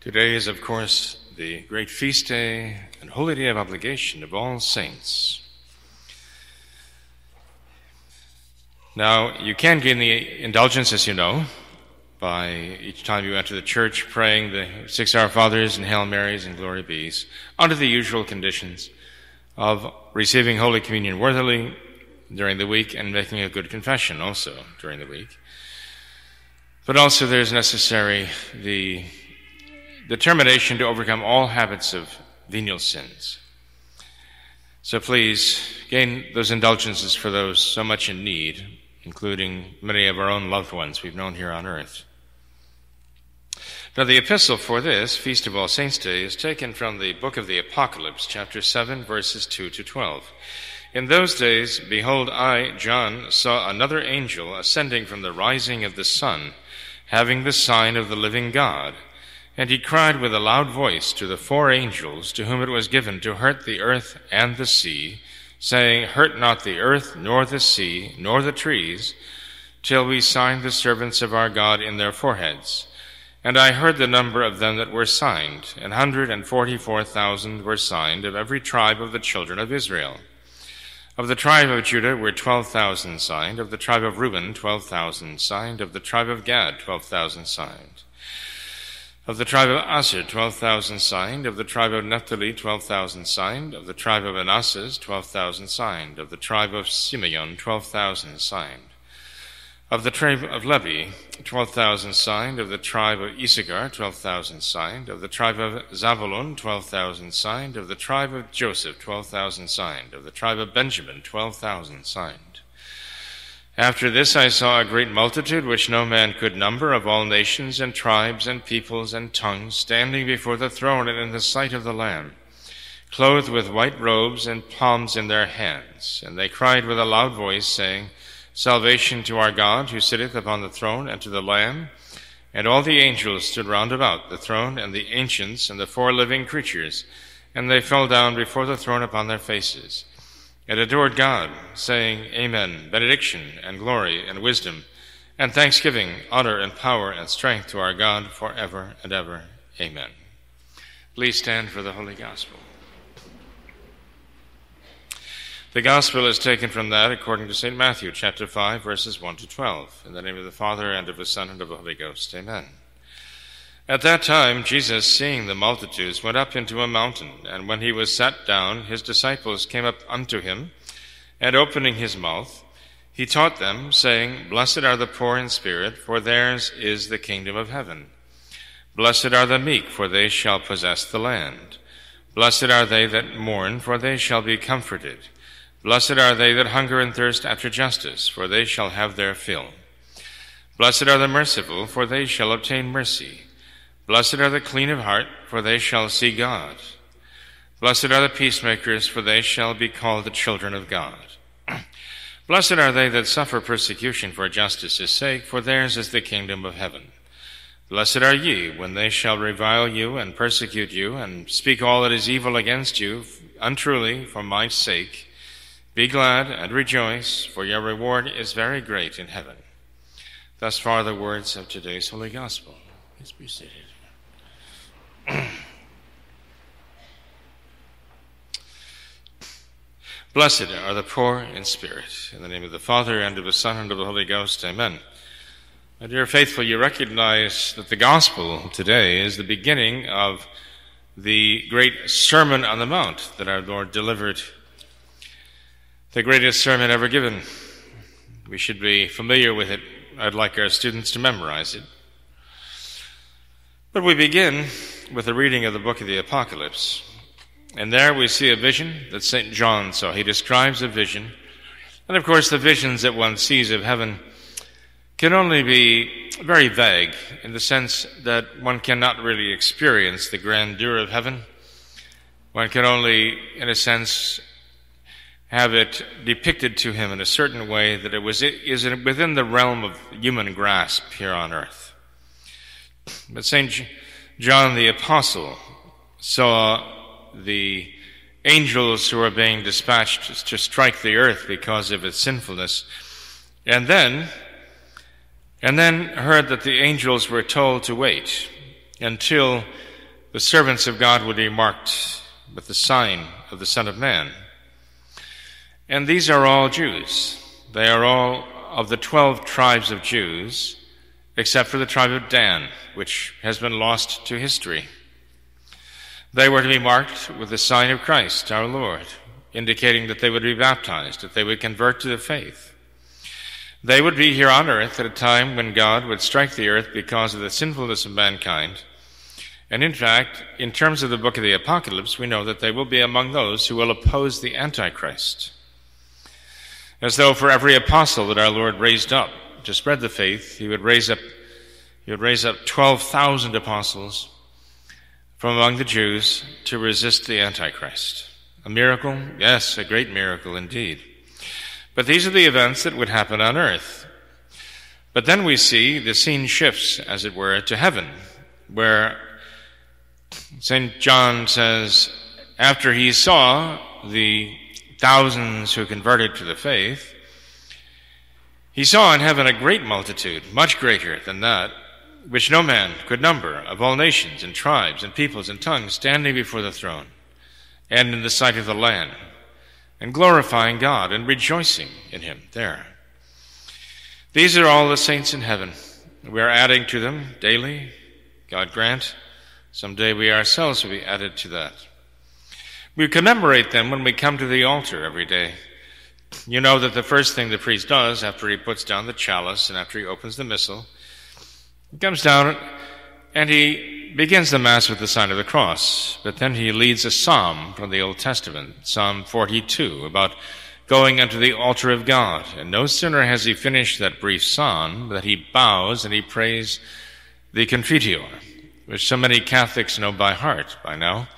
Today is, of course, the great feast day and holy day of obligation of all saints. Now, you can gain the indulgence, as you know, by each time you enter the church praying the six Our Fathers and Hail Marys and Glory Be's under the usual conditions of receiving Holy Communion worthily during the week and making a good confession also during the week. But also, there's necessary the determination to overcome all habits of venial sins. So please gain those indulgences for those so much in need, including many of our own loved ones we've known here on earth. Now, the epistle for this Feast of All Saints Day is taken from the book of the Apocalypse, chapter 7, verses 2 to 12. In those days, behold, I, John, saw another angel ascending from the rising of the sun, having the sign of the living God and he cried with a loud voice to the four angels to whom it was given to hurt the earth and the sea, saying, Hurt not the earth, nor the sea, nor the trees, till we sign the servants of our God in their foreheads. And I heard the number of them that were signed, an hundred and forty four thousand were signed of every tribe of the children of Israel. Of the tribe of Judah were twelve thousand signed, of the tribe of Reuben twelve thousand signed, of the tribe of Gad twelve thousand signed. Of the tribe of Asher, 12,000 signed. Of the tribe of Naphtali, 12,000 signed. Of the tribe of Manasseh, 12,000 signed. Of the tribe of Simeon, 12,000 signed. Of the tribe of Levi, 12,000 signed. Of the tribe of Issachar, 12,000 signed. Of the tribe of Zabulon, 12,000 signed. Of the tribe of Joseph, 12,000 signed. Of the tribe of Benjamin, 12,000 signed. After this I saw a great multitude which no man could number of all nations and tribes and peoples and tongues standing before the throne and in the sight of the Lamb, clothed with white robes and palms in their hands. And they cried with a loud voice, saying, Salvation to our God who sitteth upon the throne and to the Lamb. And all the angels stood round about the throne and the ancients and the four living creatures, and they fell down before the throne upon their faces and adored God, saying, Amen, benediction and glory and wisdom and thanksgiving, honor and power and strength to our God forever and ever. Amen. Please stand for the Holy Gospel. The Gospel is taken from that according to St. Matthew, chapter 5, verses 1 to 12. In the name of the Father, and of the Son, and of the Holy Ghost. Amen. At that time, Jesus, seeing the multitudes, went up into a mountain, and when he was sat down, his disciples came up unto him, and opening his mouth, he taught them, saying, Blessed are the poor in spirit, for theirs is the kingdom of heaven. Blessed are the meek, for they shall possess the land. Blessed are they that mourn, for they shall be comforted. Blessed are they that hunger and thirst after justice, for they shall have their fill. Blessed are the merciful, for they shall obtain mercy. Blessed are the clean of heart, for they shall see God. Blessed are the peacemakers, for they shall be called the children of God. Blessed are they that suffer persecution for justice' sake, for theirs is the kingdom of heaven. Blessed are ye when they shall revile you and persecute you, and speak all that is evil against you untruly for my sake. Be glad and rejoice, for your reward is very great in heaven. Thus far the words of today's Holy Gospel. Please be seated. Blessed are the poor in spirit. In the name of the Father, and of the Son, and of the Holy Ghost. Amen. My dear faithful, you recognize that the gospel today is the beginning of the great Sermon on the Mount that our Lord delivered. The greatest sermon ever given. We should be familiar with it. I'd like our students to memorize it. But we begin with a reading of the book of the Apocalypse. And there we see a vision that St. John saw. He describes a vision. And of course, the visions that one sees of heaven can only be very vague in the sense that one cannot really experience the grandeur of heaven. One can only, in a sense, have it depicted to him in a certain way that it was is within the realm of human grasp here on earth. But St. John the Apostle saw the angels who were being dispatched to strike the earth because of its sinfulness. And then, and then heard that the angels were told to wait until the servants of God would be marked with the sign of the Son of Man. And these are all Jews. They are all of the twelve tribes of Jews, except for the tribe of Dan, which has been lost to history. They were to be marked with the sign of Christ, our Lord, indicating that they would be baptized, that they would convert to the faith. They would be here on earth at a time when God would strike the earth because of the sinfulness of mankind. And in fact, in terms of the book of the Apocalypse, we know that they will be among those who will oppose the Antichrist. As though for every apostle that our Lord raised up to spread the faith, he would raise up, he would raise up 12,000 apostles from among the Jews to resist the Antichrist. A miracle? Yes, a great miracle indeed. But these are the events that would happen on earth. But then we see the scene shifts, as it were, to heaven, where St. John says, after he saw the thousands who converted to the faith, he saw in heaven a great multitude, much greater than that, which no man could number, of all nations and tribes and peoples and tongues, standing before the throne and in the sight of the Lamb, and glorifying God and rejoicing in Him there. These are all the saints in heaven. We are adding to them daily. God grant, someday we ourselves will be added to that. We commemorate them when we come to the altar every day. You know that the first thing the priest does after he puts down the chalice and after he opens the missal he comes down and he begins the Mass with the sign of the cross, but then he leads a psalm from the Old Testament, Psalm 42, about going unto the altar of God. And no sooner has he finished that brief psalm that he bows and he prays the Confiteor, which so many Catholics know by heart by now.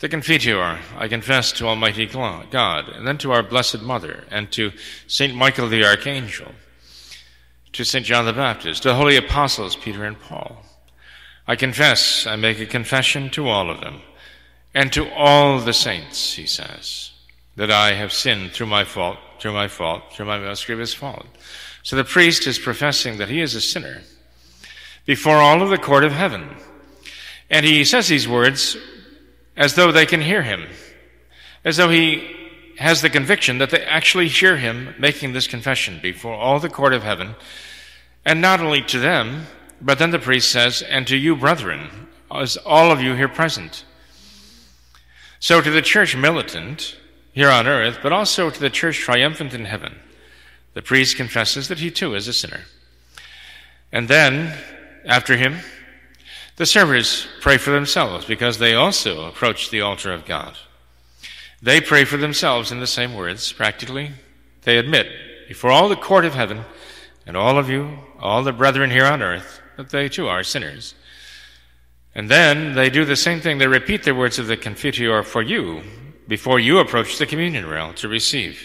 The Confiteor, I confess to Almighty God, and then to our Blessed Mother, and to Saint Michael the Archangel to St. John the Baptist, to the holy apostles Peter and Paul. I confess, I make a confession to all of them, and to all the saints, he says, that I have sinned through my fault, through my fault, through my most grievous fault. So the priest is professing that he is a sinner before all of the court of heaven. And he says these words as though they can hear him, as though he has the conviction that they actually hear him making this confession before all the court of heaven and not only to them, but then the priest says, and to you, brethren, as all of you here present. So to the church militant here on earth, but also to the church triumphant in heaven, the priest confesses that he too is a sinner. And then, after him, the servers pray for themselves because they also approach the altar of God. They pray for themselves in the same words, practically. They admit before all the court of heaven and all of you, all the brethren here on earth, that they too are sinners. And then they do the same thing. They repeat the words of the Confiteor for you before you approach the communion rail to receive.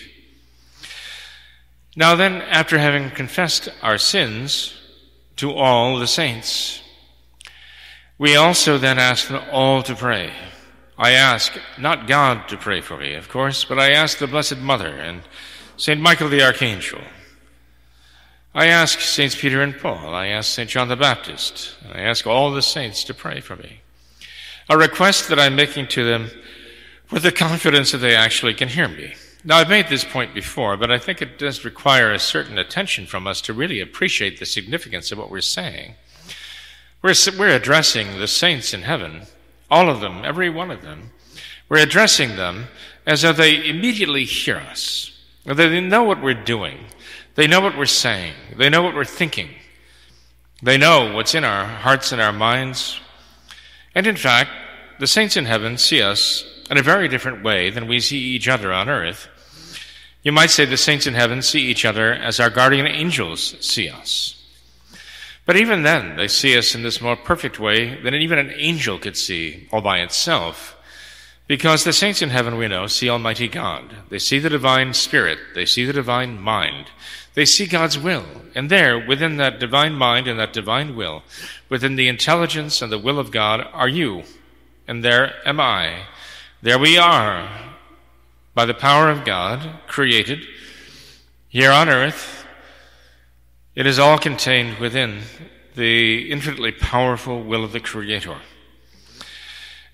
Now then, after having confessed our sins to all the saints, we also then ask them all to pray. I ask not God to pray for me, of course, but I ask the Blessed Mother and St. Michael the Archangel I ask Saints Peter and Paul, I ask St. John the Baptist, I ask all the saints to pray for me. A request that I'm making to them with the confidence that they actually can hear me. Now, I've made this point before, but I think it does require a certain attention from us to really appreciate the significance of what we're saying. We're, we're addressing the saints in heaven, all of them, every one of them. We're addressing them as though they immediately hear us, they know what we're doing, they know what we're saying. They know what we're thinking. They know what's in our hearts and our minds. And in fact, the saints in heaven see us in a very different way than we see each other on earth. You might say the saints in heaven see each other as our guardian angels see us. But even then, they see us in this more perfect way than even an angel could see all by itself. Because the saints in heaven, we know, see Almighty God. They see the divine spirit. They see the divine mind. They see God's will. And there, within that divine mind and that divine will, within the intelligence and the will of God, are you. And there am I. There we are, by the power of God, created here on earth. It is all contained within the infinitely powerful will of the Creator.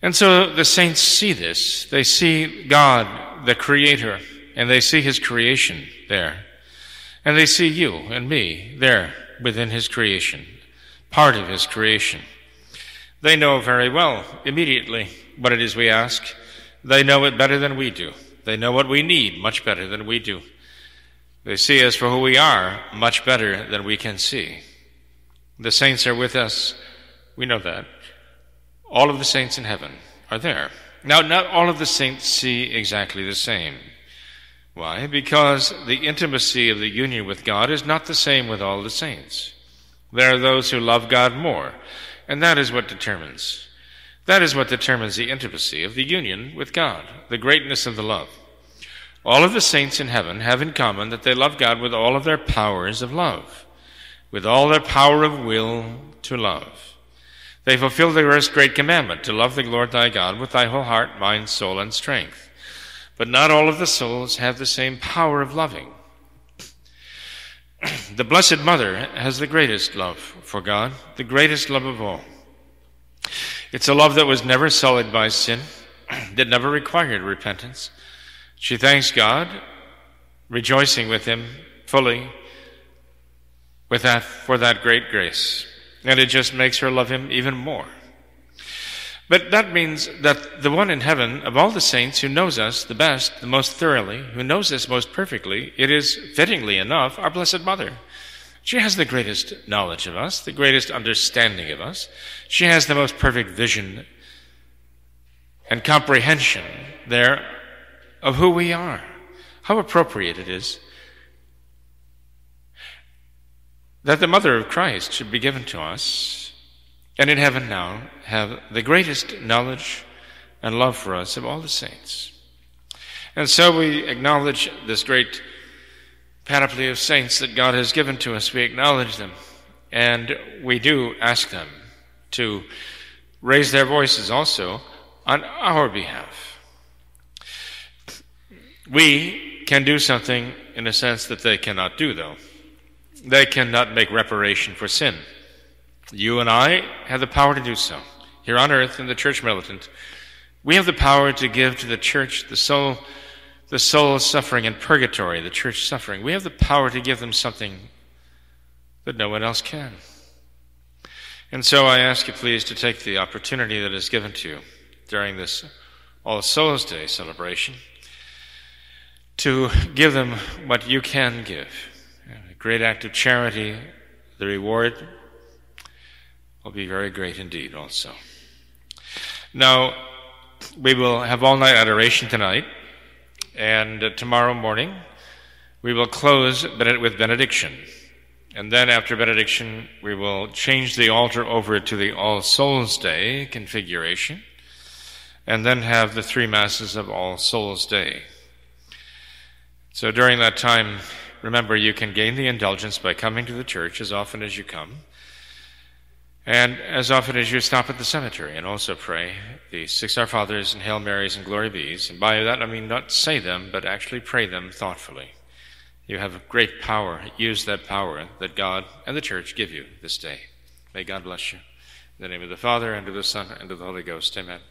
And so the saints see this. They see God, the Creator, and they see His creation there. And they see you and me there within His creation, part of His creation. They know very well, immediately, what it is we ask. They know it better than we do. They know what we need much better than we do. They see us for who we are much better than we can see. The saints are with us. We know that. All of the saints in heaven are there. Now, not all of the saints see exactly the same. Why? Because the intimacy of the union with God is not the same with all the saints. There are those who love God more, and that is what determines. That is what determines the intimacy of the union with God, the greatness of the love. All of the saints in heaven have in common that they love God with all of their powers of love, with all their power of will to love. They fulfill the first great commandment to love the Lord thy God with thy whole heart, mind, soul, and strength. But not all of the souls have the same power of loving. the Blessed Mother has the greatest love for God, the greatest love of all. It's a love that was never sullied by sin, that never required repentance. She thanks God, rejoicing with Him fully with that, for that great grace. And it just makes her love him even more. But that means that the one in heaven, of all the saints who knows us the best, the most thoroughly, who knows us most perfectly, it is fittingly enough our Blessed Mother. She has the greatest knowledge of us, the greatest understanding of us. She has the most perfect vision and comprehension there of who we are. How appropriate it is that the mother of Christ should be given to us, and in heaven now have the greatest knowledge and love for us of all the saints. And so we acknowledge this great panoply of saints that God has given to us. We acknowledge them, and we do ask them to raise their voices also on our behalf. We can do something in a sense that they cannot do, though they cannot make reparation for sin. You and I have the power to do so. Here on earth, in the church militant, we have the power to give to the church the soul, the soul suffering in purgatory, the church suffering. We have the power to give them something that no one else can. And so I ask you, please, to take the opportunity that is given to you during this All Souls Day celebration to give them what you can give A great act of charity, the reward will be very great indeed also. Now, we will have all night adoration tonight, and uh, tomorrow morning we will close with benediction. And then after benediction, we will change the altar over to the All Souls Day configuration, and then have the three Masses of All Souls Day. So during that time, Remember, you can gain the indulgence by coming to the church as often as you come, and as often as you stop at the cemetery and also pray the Six Our Fathers and Hail Marys and Glory Be's. And by that I mean not say them, but actually pray them thoughtfully. You have great power. Use that power that God and the church give you this day. May God bless you. In the name of the Father, and of the Son, and of the Holy Ghost. Amen.